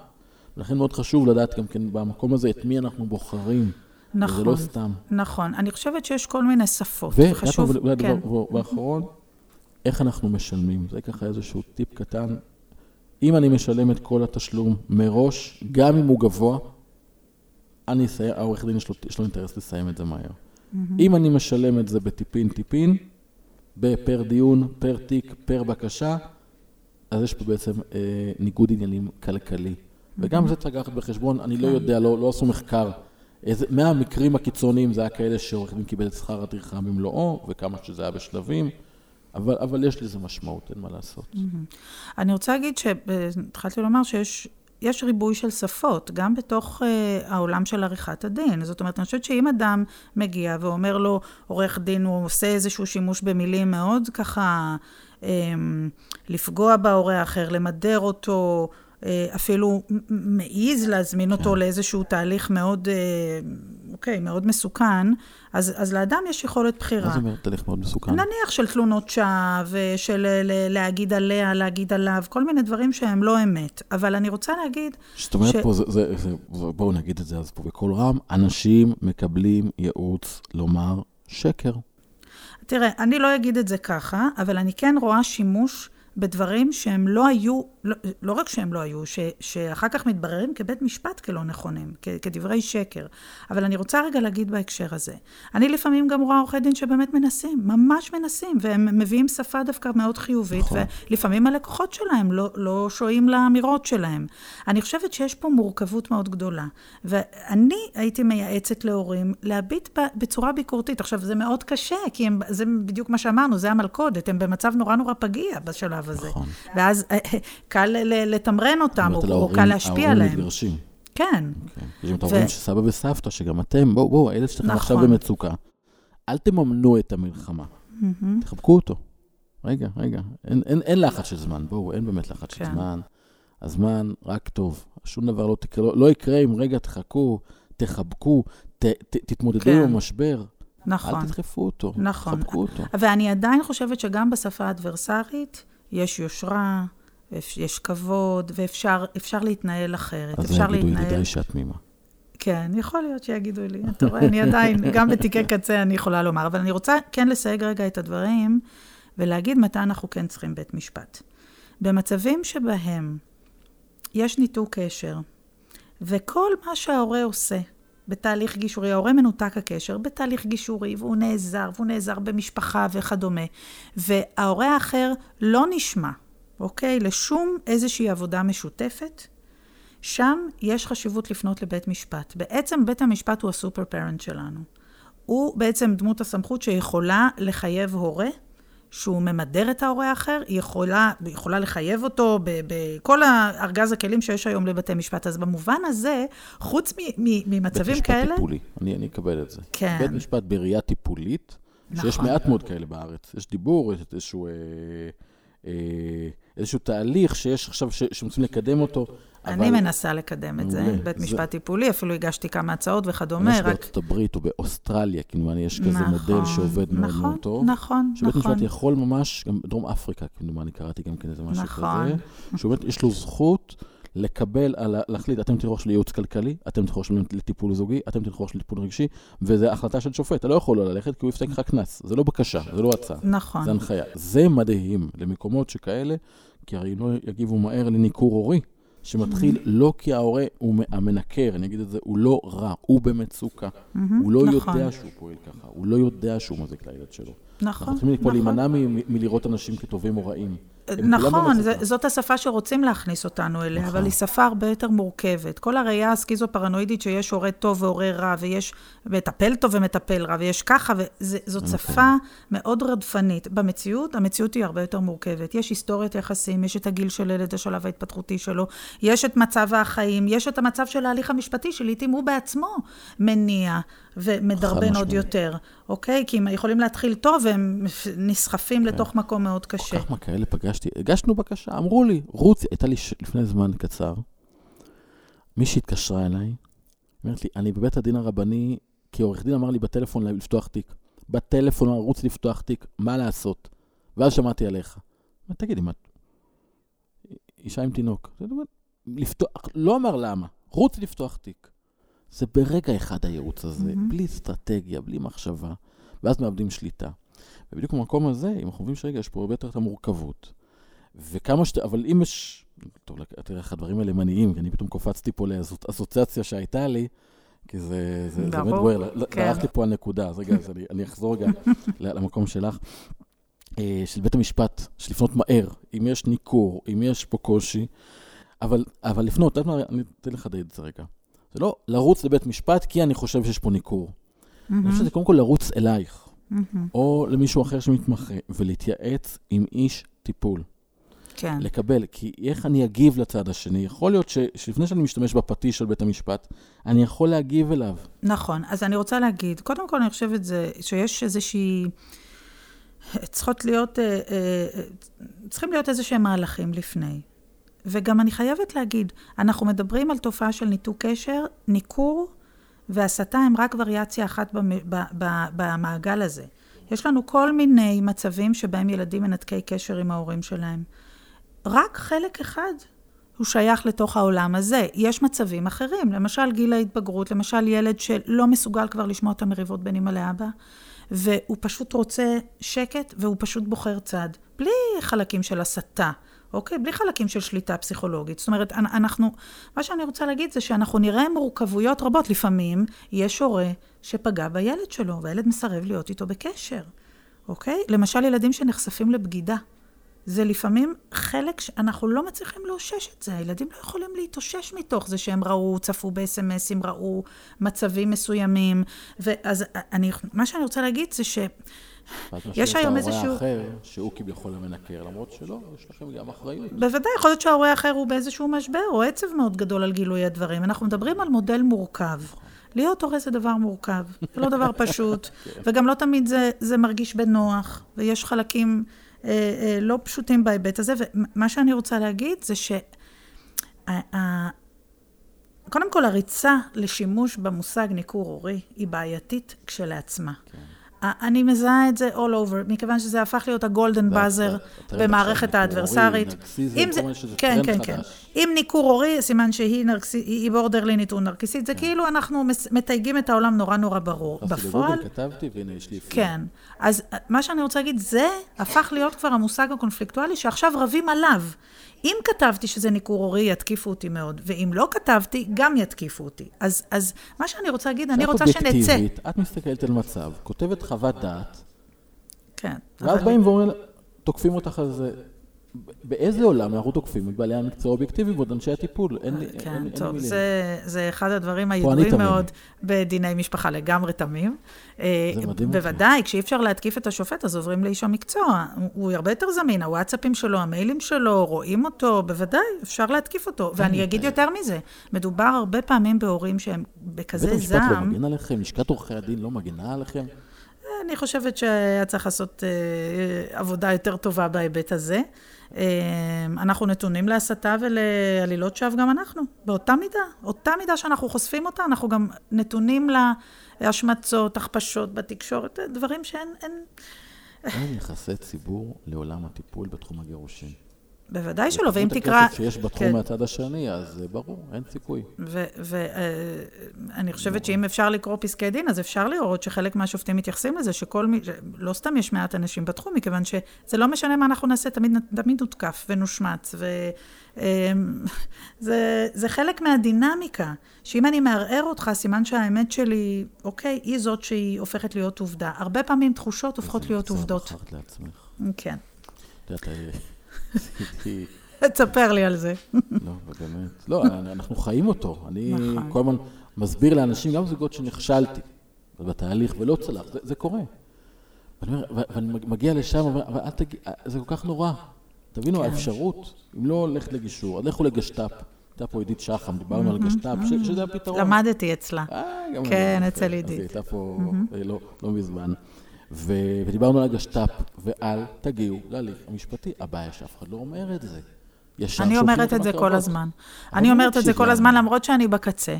לכן מאוד חשוב לדעת גם כן במקום הזה את מי אנחנו בוחרים. נכון. וזה לא סתם. נכון. אני חושבת שיש כל מיני שפות. וחשוב, ואולי כן. דבר באחרון, איך אנחנו משלמים. זה ככה איזשהו טיפ קטן. אם אני משלם את כל התשלום מראש, גם אם הוא גבוה, אני אסיים, העורך דין יש לו, יש לו אינטרס לסיים את זה מהר. Mm-hmm. אם אני משלם את זה בטיפין-טיפין, בפר דיון, פר תיק, פר בקשה, אז יש פה בעצם אה, ניגוד עניינים כלכלי. וגם זה צריך לקחת בחשבון, אני לא כן. יודע, לא, לא עשו מחקר. איזה, מהמקרים הקיצוניים זה היה כאלה שעורך דין קיבל את שכר הטרחה במלואו, וכמה שזה היה בשלבים, אבל, אבל יש לזה משמעות, אין מה לעשות. אני רוצה להגיד שהתחלתי לומר שיש יש ריבוי של שפות, גם בתוך uh, העולם של עריכת הדין. זאת אומרת, אני חושבת שאם אדם מגיע ואומר לו, עורך דין, הוא עושה איזשהו שימוש במילים מאוד ככה... אמ, לפגוע בהורה האחר, למדר אותו, אה, אפילו מעז להזמין כן. אותו לאיזשהו תהליך מאוד, אה, אוקיי, מאוד מסוכן, אז, אז לאדם יש יכולת בחירה. מה זה אומר תהליך מאוד מסוכן? נניח של תלונות שווא, ושל להגיד עליה, להגיד עליו, כל מיני דברים שהם לא אמת. אבל אני רוצה להגיד... זאת אומרת ש... פה, זה, זה, זה, בואו נגיד את זה אז פה בקול רם, אנשים מקבלים ייעוץ לומר שקר. תראה, אני לא אגיד את זה ככה, אבל אני כן רואה שימוש בדברים שהם לא היו, לא, לא רק שהם לא היו, ש, שאחר כך מתבררים כבית משפט כלא נכונים, כ, כדברי שקר. אבל אני רוצה רגע להגיד בהקשר הזה. אני לפעמים גם רואה עורכי דין שבאמת מנסים, ממש מנסים, והם מביאים שפה דווקא מאוד חיובית, נכון. ולפעמים הלקוחות שלהם לא, לא שועים לאמירות שלהם. אני חושבת שיש פה מורכבות מאוד גדולה. ואני הייתי מייעצת להורים להביט בצורה ביקורתית. עכשיו, זה מאוד קשה, כי הם, זה בדיוק מה שאמרנו, זה המלכודת, הם במצב נורא נורא פגיע בשלב. הזה. נכון. ואז אה, אה, קל לתמרן אותם, או, או קל להשפיע עליהם. ההורים מתגרשים. כן. Okay. יש גם את ההורים של סבא וסבתא, שגם אתם, בואו, בואו, הילד שלכם נכון. עכשיו במצוקה. אל תממנו את המלחמה. Mm-hmm. תחבקו אותו. רגע, רגע, אין, אין, אין לחץ של זמן, בואו, אין באמת לחץ כן. של זמן. הזמן רק טוב, שום דבר לא, תקרה, לא, לא יקרה אם רגע תחכו, תחבקו, ת, ת, תתמודדו כן. עם המשבר. נכון. אל תדחפו אותו, נכון. תחבקו אותו. ואני עדיין חושבת שגם בשפה האדברסרית, יש יושרה, יש כבוד, ואפשר להתנהל אחרת. אז יגידו, להתנהל... היא דרישה תמימה. כן, יכול להיות שיגידו לי. אתה רואה, אני עדיין, גם בתיקי קצה אני יכולה לומר, אבל אני רוצה כן לסייג רגע את הדברים, ולהגיד מתי אנחנו כן צריכים בית משפט. במצבים שבהם יש ניתוק קשר, וכל מה שההורה עושה בתהליך גישורי, ההורה מנותק הקשר, בתהליך גישורי, והוא נעזר, והוא נעזר במשפחה וכדומה, וההורה האחר לא נשמע, אוקיי? לשום איזושהי עבודה משותפת, שם יש חשיבות לפנות לבית משפט. בעצם בית המשפט הוא הסופר פרנט שלנו. הוא בעצם דמות הסמכות שיכולה לחייב הורה שהוא ממדר את ההורה האחר, היא יכולה, יכולה לחייב אותו בכל ארגז הכלים שיש היום לבתי משפט. אז במובן הזה, חוץ ממצבים כאלה... בית משפט טיפולי, אני, אני אקבל את זה. כן. בית משפט בראייה טיפולית, נכון. שיש מעט מאוד כאלה בארץ. יש דיבור, יש איזשהו... אה, אה, איזשהו תהליך שיש עכשיו, שרוצים לקדם אותו. אני אבל... מנסה לקדם את זה, בית זה... משפט טיפולי, אפילו הגשתי כמה הצעות וכדומה. רק... בארצות הברית או באוסטרליה, כמדומני, יש כזה נכון, מודל שעובד נכון, מאוד מאוד טוב. נכון, שבית נכון. משפט יכול ממש, גם בדרום אפריקה, כמדומני, קראתי גם כן איזה משהו נכון. כזה, שבאמת יש לו זכות לקבל, על, להחליט, אתם תלכו של ייעוץ כלכלי, אתם תלכו לטיפול זוגי, אתם תלכו לטיפול רגשי, וזו החלטה של שופט. אתה לא יכול לא ללכת, כי הוא יפסק לך קנס. זה לא בקשה, זה לא הצעה. נכון. זה הנחיה. זה מדהים למקומות שכאלה, כי הרי לא יגיבו מהר לניכור הורי. שמתחיל mm-hmm. לא כי ההורה הוא המנקר, אני אגיד את זה, הוא לא רע, הוא במצוקה. Mm-hmm, הוא לא נכון. יודע שהוא פועל ככה, הוא לא יודע שהוא מזיק לילד שלו. נכון, אנחנו צריכים נכון. להימנע מלראות אנשים כטובים או רעים. נכון, זה, זאת השפה שרוצים להכניס אותנו אליה, נכון. אבל היא שפה הרבה יותר מורכבת. כל הראייה הסקיזו-פרנואידית שיש הורה טוב והורה רע, ויש מטפל טוב ומטפל רע, ויש ככה, וזאת נכון. שפה מאוד רדפנית. במציאות, המציאות היא הרבה יותר מורכבת. יש היסטוריית יחסים, יש את הגיל של ילד, השלב ההתפתחותי שלו, יש את מצב החיים, יש את המצב של ההליך המשפטי, שלעיתים הוא בעצמו מניע. ומדרבן עוד יותר, אוקיי? כי הם יכולים להתחיל טוב והם נסחפים כן. לתוך מקום מאוד קשה. כל כך מה כאלה פגשתי. הגשנו בקשה, אמרו לי, רות, הייתה לי ש... לפני זמן קצר, מישהי התקשרה אליי, אומרת לי, אני בבית הדין הרבני, כי עורך דין אמר לי בטלפון לפתוח תיק. בטלפון אמר, רוץ לפתוח תיק, מה לעשות? ואז שמעתי עליך. תגידי, מה... אישה עם תינוק. לפתוח, לא אמר למה, רוץ לפתוח תיק. זה ברגע אחד הייעוץ הזה, mm-hmm. בלי אסטרטגיה, בלי מחשבה, ואז מאבדים שליטה. ובדיוק במקום הזה, אם אנחנו מבינים שרגע, יש פה הרבה יותר את המורכבות. וכמה שאתה, אבל אם יש, טוב, תראה איך הדברים האלה מניעים, אני פתאום קופצתי פה לאסוציאציה שהייתה לי, כי זה, זה, זה באמת בוער, כן. דרכתי פה על נקודה, אז רגע, אז אני, אני אחזור רגע למקום שלך. אה, של בית המשפט, של לפנות מהר, אם יש ניכור, אם יש פה קושי, אבל, אבל לפנות, אני אתן לחדד את זה רגע. זה לא לרוץ לבית משפט כי אני חושב שיש פה ניכור. Mm-hmm. אני חושב שזה קודם כל לרוץ אלייך, mm-hmm. או למישהו אחר שמתמחה, ולהתייעץ עם איש טיפול. כן. לקבל, כי איך אני אגיב לצד השני? יכול להיות ש, שלפני שאני משתמש בפטיש של בית המשפט, אני יכול להגיב אליו. נכון, אז אני רוצה להגיד, קודם כל אני חושבת זה, שיש איזושהי... צריכות להיות, אה, אה, צריכים להיות איזה שהם מהלכים לפני. וגם אני חייבת להגיד, אנחנו מדברים על תופעה של ניתוק קשר, ניכור והסתה הם רק וריאציה אחת במעגל הזה. יש לנו כל מיני מצבים שבהם ילדים מנתקי קשר עם ההורים שלהם. רק חלק אחד הוא שייך לתוך העולם הזה. יש מצבים אחרים, למשל גיל ההתבגרות, למשל ילד שלא מסוגל כבר לשמוע את המריבות בין אמא לאבא, והוא פשוט רוצה שקט והוא פשוט בוחר צד, בלי חלקים של הסתה. אוקיי? בלי חלקים של שליטה פסיכולוגית. זאת אומרת, אנחנו, מה שאני רוצה להגיד זה שאנחנו נראה מורכבויות רבות. לפעמים יש הורה שפגע בילד שלו, והילד מסרב להיות איתו בקשר, אוקיי? למשל, ילדים שנחשפים לבגידה. זה לפעמים חלק שאנחנו לא מצליחים לאושש את זה. הילדים לא יכולים להתאושש מתוך זה שהם ראו, צפו ב-SMSים, ראו מצבים מסוימים. ואז אני, מה שאני רוצה להגיד זה ש... יש היום איזשהו... משאיר את ההורה האחר, שהוא כביכול המנקר, למרות שלא, יש לכם גם אחריות. בוודאי, יכול להיות שההורה האחר הוא באיזשהו משבר, או עצב מאוד גדול על גילוי הדברים. אנחנו מדברים על מודל מורכב. להיות הורה זה דבר מורכב, זה לא דבר פשוט, כן. וגם לא תמיד זה, זה מרגיש בנוח, ויש חלקים לא פשוטים בהיבט הזה, ומה שאני רוצה להגיד זה ש... אה, קודם כל, הריצה לשימוש במושג ניכור הורי היא בעייתית כשלעצמה. כן. אני מזהה את זה all over, מכיוון שזה הפך להיות הגולדן באזר במערכת האדברסרית. אם זה, כן, כן, כן. אם ניכור הורי, סימן שהיא בורדרלי ניתון נרקיסית, זה כן. כאילו אנחנו מתייגים את העולם נורא נורא ברור. בפועל... כתבתי, והנה יש לי... כן. אז מה שאני רוצה להגיד, זה הפך להיות כבר המושג הקונפליקטואלי שעכשיו רבים עליו. אם כתבתי שזה ניכור הורי, יתקיפו אותי מאוד, ואם לא כתבתי, גם יתקיפו אותי. אז, אז מה שאני רוצה להגיד, אני רוצה שנצא. את מסתכלת על מצב, כותבת חוות דעת, כן. ואז. באים ואומרים, תוקפים אותך על זה. באיזה עולם אנחנו תוקפים את בעלי המקצוע האובייקטיביים ועוד אנשי הטיפול? אין לי כן, אין- אין טוב, מילים. זה, זה אחד הדברים הידועים. מאוד בדיני משפחה, לגמרי תמים. אה, זה מדהים אותי. בוודאי, כשאי אפשר להתקיף את השופט, אז עוברים לאיש המקצוע. הוא- הרבה יותר זמין, הוואטסאפים שלו, המיילים שלו, רואים אותו, בוודאי, אפשר להתקיף אותו. ואני אגיד יותר מזה, מדובר הרבה פעמים בהורים שהם בכזה בית המשפט לא זעם. מגן עליכם? לשכת עורכי הדין לא מגנה עליכם? אני חושבת שהיה צריך לעשות אה, עבודה יותר טובה בהיבט הזה. אה, אנחנו נתונים להסתה ולעלילות שווא גם אנחנו, באותה מידה. אותה מידה שאנחנו חושפים אותה, אנחנו גם נתונים להשמצות, הכפשות בתקשורת, דברים שאין... אין... אין יחסי ציבור לעולם הטיפול בתחום הגירושין. בוודאי שלא, ואם תקרא... הכסף שיש בתחום כן. מהצד השני, אז זה ברור, אין סיכוי. ואני חושבת שאם אפשר לקרוא פסקי דין, אז אפשר לראות שחלק מהשופטים מתייחסים לזה, שכל מי... לא סתם יש מעט אנשים בתחום, מכיוון שזה לא משנה מה אנחנו נעשה, תמיד, תמיד נותקף ונושמץ. וזה זה חלק מהדינמיקה, שאם אני מערער אותך, סימן שהאמת שלי, אוקיי, היא זאת שהיא הופכת להיות עובדה. הרבה פעמים תחושות הופכות להיות איזה עובדות. מקצוע בחרת לעצמך. כן. את יודעת, אה. תספר לי על זה. לא, באמת. לא, אנחנו חיים אותו. אני נכון. כל הזמן מסביר לאנשים, גם זוגות שנכשלתי בתהליך ולא צלח, זה, זה קורה. ואני, אומר, ו- ואני מגיע לשם, אבל אל תגיד, זה כל כך נורא. תבינו, כן. האפשרות, אם לא הולכת לגישור, אז לכו לגשת"פ. הייתה פה עידית שחם, דיברנו על גשת"פ, שזה הפתרון. למדתי אצלה. אה, כן, אצל אז עידית. היא הייתה פה אה, לא- לא מזמן. ו- ודיברנו על הגשת"פ, ואל תגיעו להליך המשפטי. הבעיה שאף אחד לא אומר את זה. אני אומרת את זה כל. הזמן. אני אומרת את זה כל. הזמן, למרות שאני בקצה.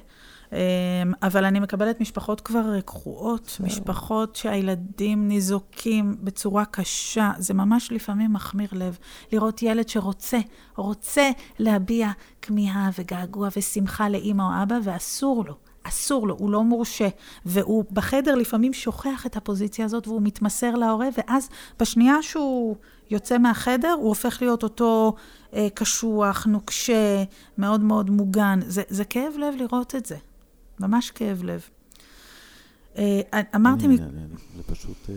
אמ, אבל אני מקבלת משפחות כבר קרועות, משפחות שהילדים ניזוקים בצורה קשה. זה ממש לפעמים מחמיר לב. לראות ילד שרוצה, רוצה להביע כמיהה וגעגוע ושמחה לאימא או אבא, ואסור לו. אסור לו, הוא לא מורשה. והוא בחדר לפעמים שוכח את הפוזיציה הזאת והוא מתמסר להורה, ואז בשנייה שהוא יוצא מהחדר, הוא הופך להיות אותו אה, קשוח, נוקשה, מאוד מאוד מוגן. זה, זה כאב לב לראות את זה. ממש כאב לב. אה, אמרתי, אני- מ- אני- אני- זה פשוט, אה,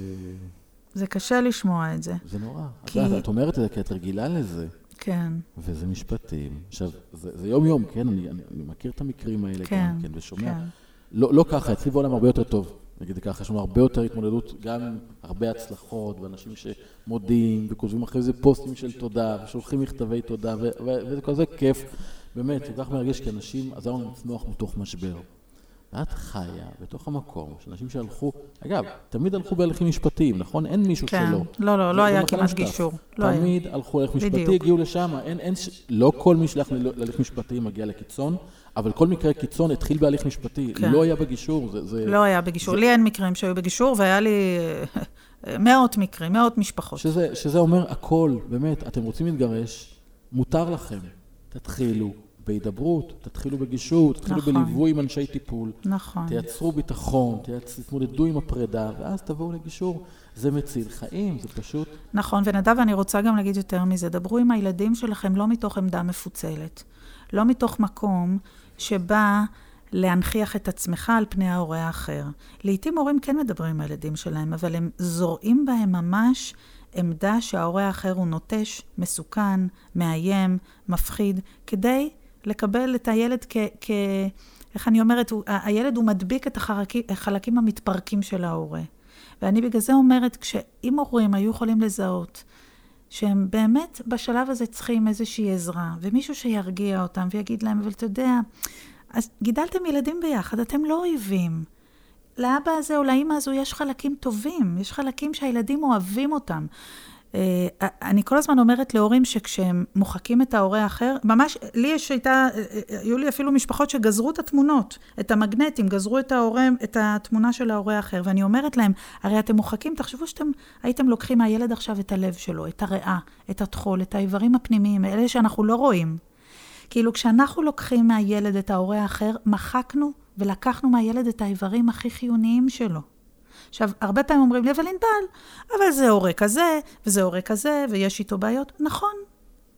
זה קשה לשמוע את זה. זה נורא. כי- את אומרת את זה כי את רגילה לזה, כן, וזה משפטים. עכשיו, זה זה יום-יום, כן? אני אני- אני מכיר את המקרים האלה כן, גם כן, ושומע. כן. לא לא ככה, אצלי בעולם הרבה יותר טוב. נגיד ככה, יש לנו הרבה יותר התמודדות, גם עם הרבה הצלחות, ואנשים שמודים, וכותבים אחרי זה פוסטים של תודה, ושולחים מכתבי תודה, וזה כזה כיף. באמת, כל כך מרגש, כי אנשים עזרו לנו לצמוח מתוך משבר. ואת חיה בתוך המקום של אנשים שהלכו, אגב, תמיד הלכו בהליכים משפטיים, נכון? אין מישהו כן. שלא. לא, לא, זה- לא זה היה מחנה כמעט. גישור. לא היה. תמיד הלכו להליך משפטי, בדיוק. הגיעו לשם, אין, אין, ש- לא כל מי שהלך להליך משפטי מגיע לקיצון, אבל כל מקרה קיצון התחיל בהליך משפטי, כן. לא היה בגישור, זה... זה לא היה בגישור. לי אין מקרים שהיו בגישור, והיה לי אה, מאות מקרים, מאות משפחות. שזה, שזה אומר הכל, באמת, אתם רוצים להתגרש, מותר לכם. תתחילו בהידברות, תתחילו בגישור, תתחילו נכון. בליווי עם אנשי טיפול, נכון. תייצרו ביטחון, תתמודדו עם הפרידה, ואז תבואו לגישור. זה מציל חיים, זה פשוט... נכון, ונדב, אני רוצה גם להגיד יותר מזה. דברו עם הילדים שלכם לא מתוך עמדה מפוצלת. לא מתוך מקום שבא להנכיח את עצמך על פני ההורה האחר. לעתים הורים כן מדברים עם הילדים שלהם, אבל הם זורעים בהם ממש עמדה שההורה האחר הוא נוטש, מסוכן, מאיים, מפחיד, כדי לקבל את הילד כ... כ איך אני אומרת, הוא, הילד הוא מדביק את החלקים, החלקים המתפרקים של ההורה. ואני בגלל זה אומרת, כשאם הורים היו יכולים לזהות שהם באמת בשלב הזה צריכים איזושהי עזרה, ומישהו שירגיע אותם ויגיד להם, אבל אתה יודע, אז גידלתם ילדים ביחד, אתם לא אויבים. לאבא הזה או לאימא הזו יש חלקים טובים, יש חלקים שהילדים אוהבים אותם. אה, אני כל הזמן אומרת להורים שכשהם מוחקים את ההורה האחר, ממש, לי יש הייתה, אה, אה, היו לי אפילו משפחות שגזרו את התמונות, את המגנטים, גזרו את ההורה, את התמונה של ההורה האחר, ואני אומרת להם, הרי אתם מוחקים, תחשבו שאתם הייתם לוקחים מהילד עכשיו את הלב שלו, את הריאה, את הטחול, את האיברים הפנימיים, אלה שאנחנו לא רואים. כאילו, כשאנחנו לוקחים מהילד את ההורה האחר, מחקנו ולקחנו מהילד את האיברים הכי חיוניים שלו. עכשיו, הרבה פעמים אומרים לי, אבל ענבל, אבל זה הורה כזה, וזה הורה כזה, ויש איתו בעיות. נכון,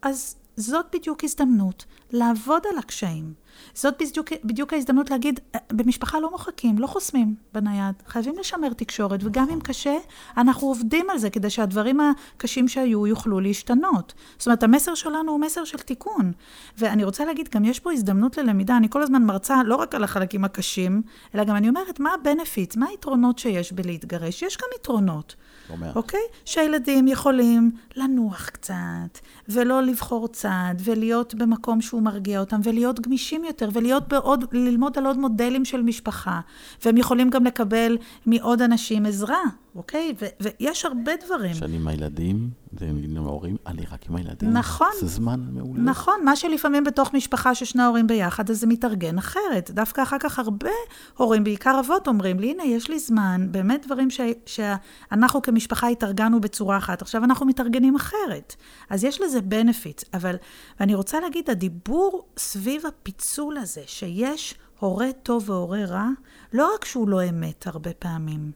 אז זאת בדיוק הזדמנות לעבוד על הקשיים. זאת בדיוק, בדיוק ההזדמנות להגיד, אה, במשפחה לא מוחקים, לא חוסמים בנייד. חייבים לשמר תקשורת, וגם אם קשה, אנחנו עובדים על זה כדי שהדברים הקשים שהיו יוכלו להשתנות. זאת אומרת, המסר שלנו הוא מסר של תיקון. ואני רוצה להגיד, גם יש פה הזדמנות ללמידה. אני כל הזמן מרצה לא רק על החלקים הקשים, אלא גם אני אומרת, מה ה-benefits, מה היתרונות שיש בלהתגרש? יש גם יתרונות. לא מעט. אוקיי? שהילדים יכולים לנוח קצת, ולא לבחור צד, ולהיות במקום שהוא מרגיע אותם, ולהיות גמישים יותר, ולהיות בעוד, ללמוד על עוד מודלים של משפחה. והם יכולים גם לקבל מעוד אנשים עזרה, אוקיי? ו- ויש הרבה דברים. כשאני עם הילדים, ועם ההורים, אני רק עם הילדים. נכון. זה זמן מעולה. נכון, מה שלפעמים בתוך משפחה ששני ההורים ביחד, אז זה מתארגן אחרת. דווקא אחר כך הרבה הורים, בעיקר אבות, אומרים לי, הנה, יש לי זמן, באמת דברים ש- שאנחנו כמשפחה התארגנו בצורה אחת, עכשיו אנחנו מתארגנים אחרת. אז יש לזה benefits, אבל, ואני רוצה להגיד, הדיבור סביב הפיצול הזה, שיש הורה טוב והורה רע, לא רק שהוא לא אמת הרבה פעמים,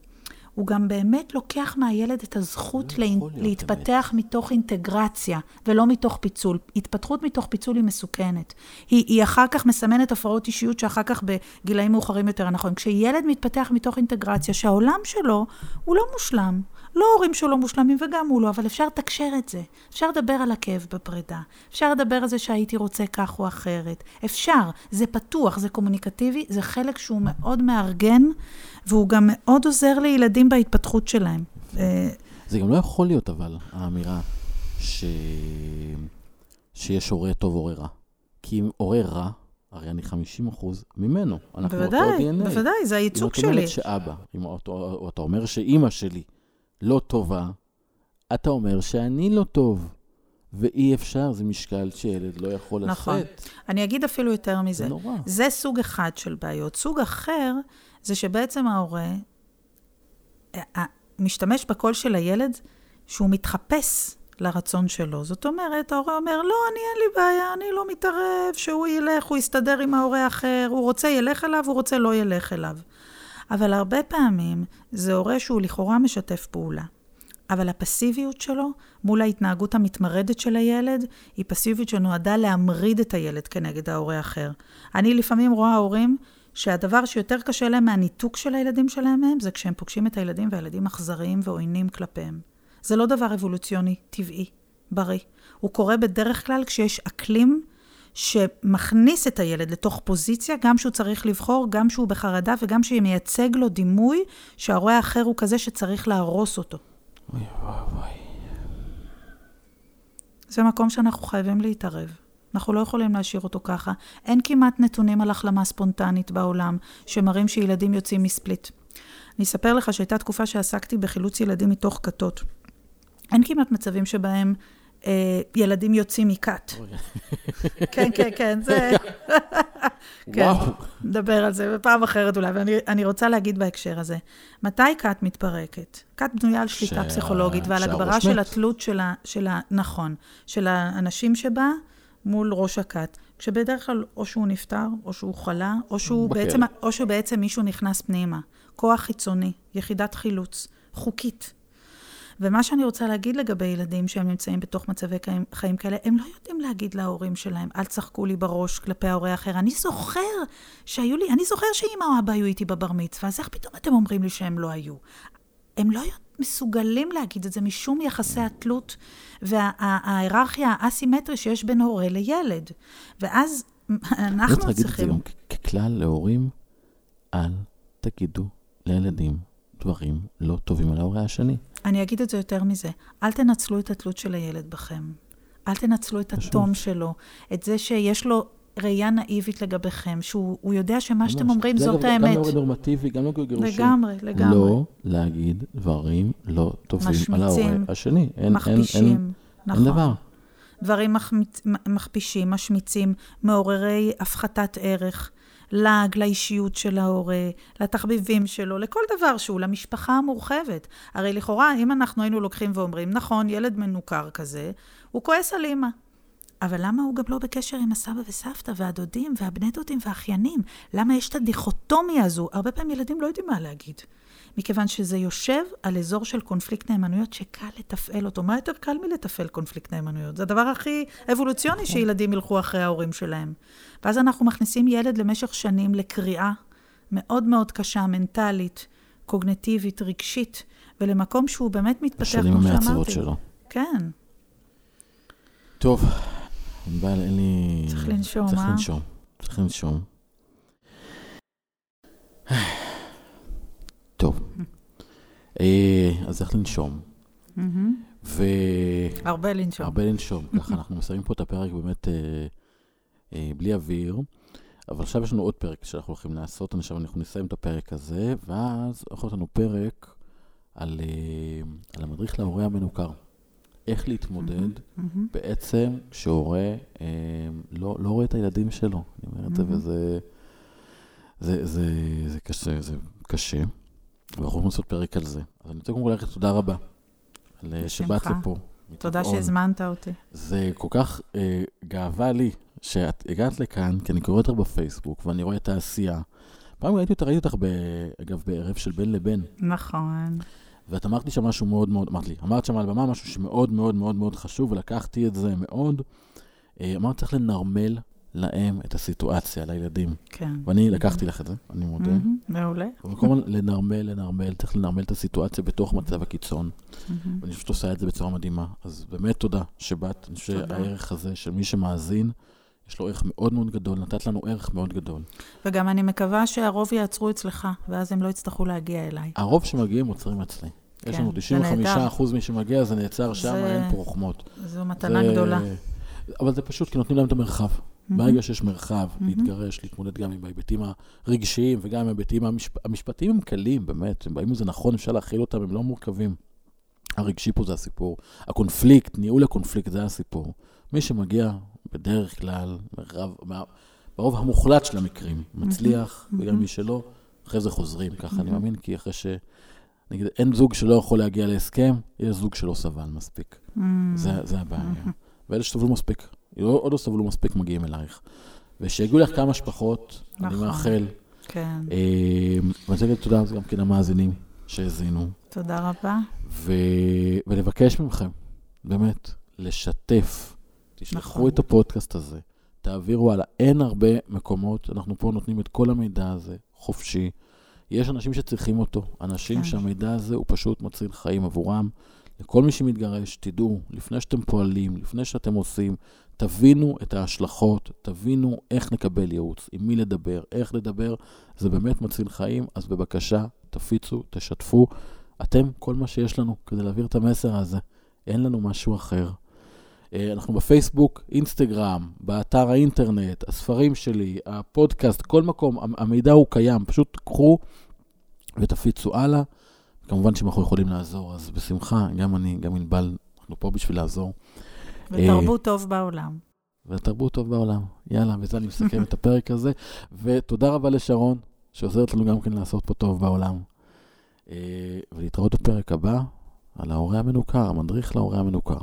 הוא גם באמת לוקח מהילד את הזכות לא לה... להתפתח מתוך אינטגרציה, ולא מתוך פיצול. התפתחות מתוך פיצול היא מסוכנת. היא, היא אחר כך מסמנת הפרעות אישיות שאחר כך בגילאים מאוחרים יותר נכון. כשילד מתפתח מתוך אינטגרציה, שהעולם שלו הוא לא מושלם. לא ההורים שלו מושלמים וגם הוא לא, אבל אפשר לתקשר את זה. אפשר לדבר על הכאב בפרידה. אפשר לדבר על זה שהייתי רוצה כך או אחרת. אפשר. זה פתוח, זה קומוניקטיבי, זה חלק שהוא מאוד מארגן, והוא גם מאוד עוזר לילדים בהתפתחות שלהם. אה, זה גם לא יכול להיות, אבל, האמירה ש... שיש הורה טוב, הורה רע. כי אם הורה רע, הרי אני 50 אחוז ממנו. אנחנו אותו בוודאי, DNA. בוודאי, זה הייצוג אם את אומרת שלי. שאבא, אם או אתה אומר שאימא שלי לא טובה, אתה אומר שאני לא טוב. ואי אפשר, זה משקל שילד לא יכול נכון. לשאת. אני אגיד אפילו יותר מזה. זה נורא. זה סוג אחד של בעיות. סוג אחר, זה שבעצם ההורה אה, אה, משתמש בקול של הילד שהוא מתחפש לרצון שלו. זאת אומרת, ההורה אומר, לא, אני אין לי בעיה, אני לא מתערב, שהוא ילך, הוא יסתדר עם ההורה האחר, הוא רוצה ילך אליו, הוא רוצה לא ילך אליו. אבל הרבה פעמים זה הורה שהוא לכאורה משתף פעולה. אבל הפסיביות שלו מול ההתנהגות המתמרדת של הילד, היא פסיביות שנועדה להמריד את הילד כנגד ההורה האחר. אני לפעמים רואה הורים שהדבר שיותר קשה להם מהניתוק של הילדים שלהם מהם, זה כשהם פוגשים את הילדים והילדים אכזריים ועוינים כלפיהם. זה לא דבר אבולוציוני, טבעי, בריא. הוא קורה בדרך כלל כשיש אקלים שמכניס את הילד לתוך פוזיציה, גם שהוא צריך לבחור, גם שהוא בחרדה וגם שמייצג לו דימוי שההורה האחר הוא כזה שצריך להרוס אותו. אוי ואבוי. זה מקום שאנחנו חייבים להתערב. אנחנו לא יכולים להשאיר אותו ככה. אין כמעט נתונים על החלמה ספונטנית בעולם שמראים שילדים יוצאים מספליט. אני אספר לך שהייתה תקופה שעסקתי בחילוץ ילדים מתוך כתות. אין כמעט מצבים שבהם ילדים יוצאים מכת. כן, כן, כן, זה... כן. וואו. נדבר על זה בפעם אחרת אולי, ואני אני רוצה להגיד בהקשר הזה. מתי כת מתפרקת? כת בנויה על שליטה פסיכולוגית ועל הגברה של. התלות של ה... נכון, של האנשים שבה מול ראש הכת. כשבדרך כלל או שהוא נפטר, או שהוא חלה, או שהוא. בעצם, או שבעצם מישהו נכנס פנימה. כוח חיצוני, יחידת חילוץ, חוקית. ומה שאני רוצה להגיד לגבי ילדים שהם נמצאים בתוך מצבי חיים, כאלה, הם לא יודעים להגיד להורים שלהם, אל תשחקו לי בראש כלפי ההורה האחר. אני זוכר שהיו לי, אני זוכר שאמא או אבא היו איתי בבר מצווה, אז איך פתאום אתם אומרים לי שהם לא היו? הם לא מסוגלים להגיד את זה משום יחסי התלות וההיררכיה האסימטרי שיש בין הורה לילד. ואז אנחנו רוצה להגיד את זה צריכים... גם ככלל להורים, אל תגידו לילדים דברים לא טובים על ההורה השני. אני אגיד את זה יותר מזה. אל תנצלו את התלות של הילד בכם. אל תנצלו את. התום שלו, את זה שיש לו ראייה נאיבית לגביכם, שהוא הוא יודע שמה שאתם ממש. אומרים זה זאת אגב, האמת. גם להורה נורמטיבי, גם לא גירושים. לגמרי, לגמרי. לא להגיד דברים לא טובים על משמיצים, ההורה השני. אין, אין, מכפישים. אין, נכון. אין דבר. דברים. מכפישים, משמיצים, מעוררי הפחתת ערך, לעג לאישיות של ההורה, לתחביבים שלו, לכל דבר שהוא, למשפחה המורחבת. הרי לכאורה, אם אנחנו היינו לוקחים ואומרים, נכון, ילד מנוכר כזה, הוא כועס על אימא. אבל למה הוא גם לא בקשר עם הסבא וסבתא והדודים והבני דודים והאחיינים? למה יש את הדיכוטומיה הזו? הרבה פעמים ילדים לא יודעים מה להגיד. מכיוון שזה יושב על אזור של קונפליקט נאמנויות שקל לתפעל אותו. מה יותר קל מלתפעל קונפליקט נאמנויות? זה הדבר הכי אבולוציוני שילדים ילכו אחרי ההורים שלהם. ואז אנחנו מכניסים ילד למשך שנים לקריאה מאוד מאוד קשה, מנטלית, קוגנטיבית, רגשית, ולמקום שהוא באמת מתפתח, כמו שאמרתי. השנים המעצבות שלו. כן. טוב, ענבל, אין לי... צריך לנשום, צריך אה? לנשום. צריך לנשום. טוב. אה, אז צריך לנשום. מהמם. והרבה הרבה לנשום. לנשום. ככה אנחנו מסיימים פה את הפרק באמת אה, אה, בלי אוויר. אבל עכשיו יש לנו עוד פרק שאנחנו הולכים לעשות. עכשיו אנחנו נסיים את הפרק הזה, ואז יכול להיות לנו פרק על, אה, על המדריך להורה המנוכר. איך להתמודד מהמם. בעצם כשהורה אה, לא, לא רואה את הילדים שלו. אני אומר את זה. וזה זה, זה, זה קשה, זה קשה. ואנחנו הולכים לעשות פרק על זה. אז אני רוצה קודם כל להגיד תודה רבה. אה, שבאת. לפה. תודה. שהזמנת אותי. זה כל כך אה, גאווה לי שאת הגעת לכאן, כי אני קורא אותך בפייסבוק ואני רואה את העשייה. פעם ראיתי אותך, ראיתי אותך, ב, אגב, בערב של בין לבין, נכון. ואת אמרת לי שם משהו מאוד מאוד, אמרת לי, אמרת שם על במה משהו שמאוד מאוד מאוד מאוד חשוב, ולקחתי את זה מאוד. אה, אמרת, צריך לנרמל להם את הסיטואציה, לילדים. כן. ואני לקחתי לך את זה, אני מודה. מעולה. במקום לנרמל, לנרמל, צריך לנרמל את הסיטואציה בתוך מצב הקיצון. ואני חושב שאת עושה את זה בצורה מדהימה. אז באמת תודה שבאת. אני חושב. שהערך הזה של מי שמאזין, יש לו ערך מאוד מאוד גדול, נתת לנו ערך מאוד גדול. וגם אני מקווה שהרוב יעצרו אצלך, ואז הם לא יצטרכו להגיע אליי. הרוב שמגיעים עוצרים אצלי. יש כן, לנו זה 95 נהדר. אחוז מי שמגיע, זה נעצר שם, אין פה רוחמות. זו מתנה גדולה. אבל זה פשוט כי נותנים להם את המרחב. ברגע שיש מרחב. להתגרש, להתמודד גם עם ההיבטים הרגשיים וגם עם ההיבטים המשפ... המשפטיים הם קלים, באמת. הם באים לזה נכון, אפשר להכיל אותם, הם לא מורכבים. הרגשי פה זה הסיפור. הקונפליקט, ניהול הקונפליקט זה הסיפור. מי שמגיע, בדרך כלל, מרב, מה, ברוב המוחלט של המקרים, מצליח, וגם. מי שלא, אחרי זה חוזרים. ככה אני. מאמין, כי אחרי ש... נגיד, אין זוג שלא יכול להגיע להסכם, יש זוג שלא סבל מספיק. זה, זה הבעיה. ואלה שסבלו מספיק, עוד לא סבלו מספיק, מגיעים אלייך. ושיגיעו לך כמה שפחות, אני נכון. מאחל. כן. אה, ואני רוצה להגיד תודה גם כן למאזינים שהאזינו, תודה רבה. ו... ולבקש מכם, באמת, לשתף. תשלחו נכון. את הפודקאסט הזה, תעבירו הלאה. אין הרבה מקומות, אנחנו פה נותנים את כל המידע הזה, חופשי. יש אנשים שצריכים אותו, אנשים כן. שהמידע הזה הוא פשוט מציל חיים עבורם. לכל מי שמתגרש, תדעו, לפני שאתם פועלים, לפני שאתם עושים, תבינו את ההשלכות, תבינו איך נקבל ייעוץ, עם מי לדבר, איך לדבר, זה באמת מציל חיים, אז בבקשה, תפיצו, תשתפו. אתם, כל מה שיש לנו כדי להעביר את המסר הזה, אין לנו משהו אחר. אה, אנחנו בפייסבוק, אינסטגרם, באתר האינטרנט, הספרים שלי, הפודקאסט, כל מקום, המ- המידע הוא קיים, פשוט קחו ותפיצו הלאה. כמובן שאם אנחנו יכולים לעזור, אז בשמחה, גם אני, גם ענבל, אנחנו פה בשביל לעזור. ותרבות טוב בעולם. ותרבות טוב בעולם. יאללה, בזה אני מסכם את הפרק הזה. ותודה רבה לשרון, שעוזרת לנו גם כן לעשות פה טוב בעולם. אה, ולהתראות בפרק הבא על ההורה המנוכר, המדריך להורה המנוכר.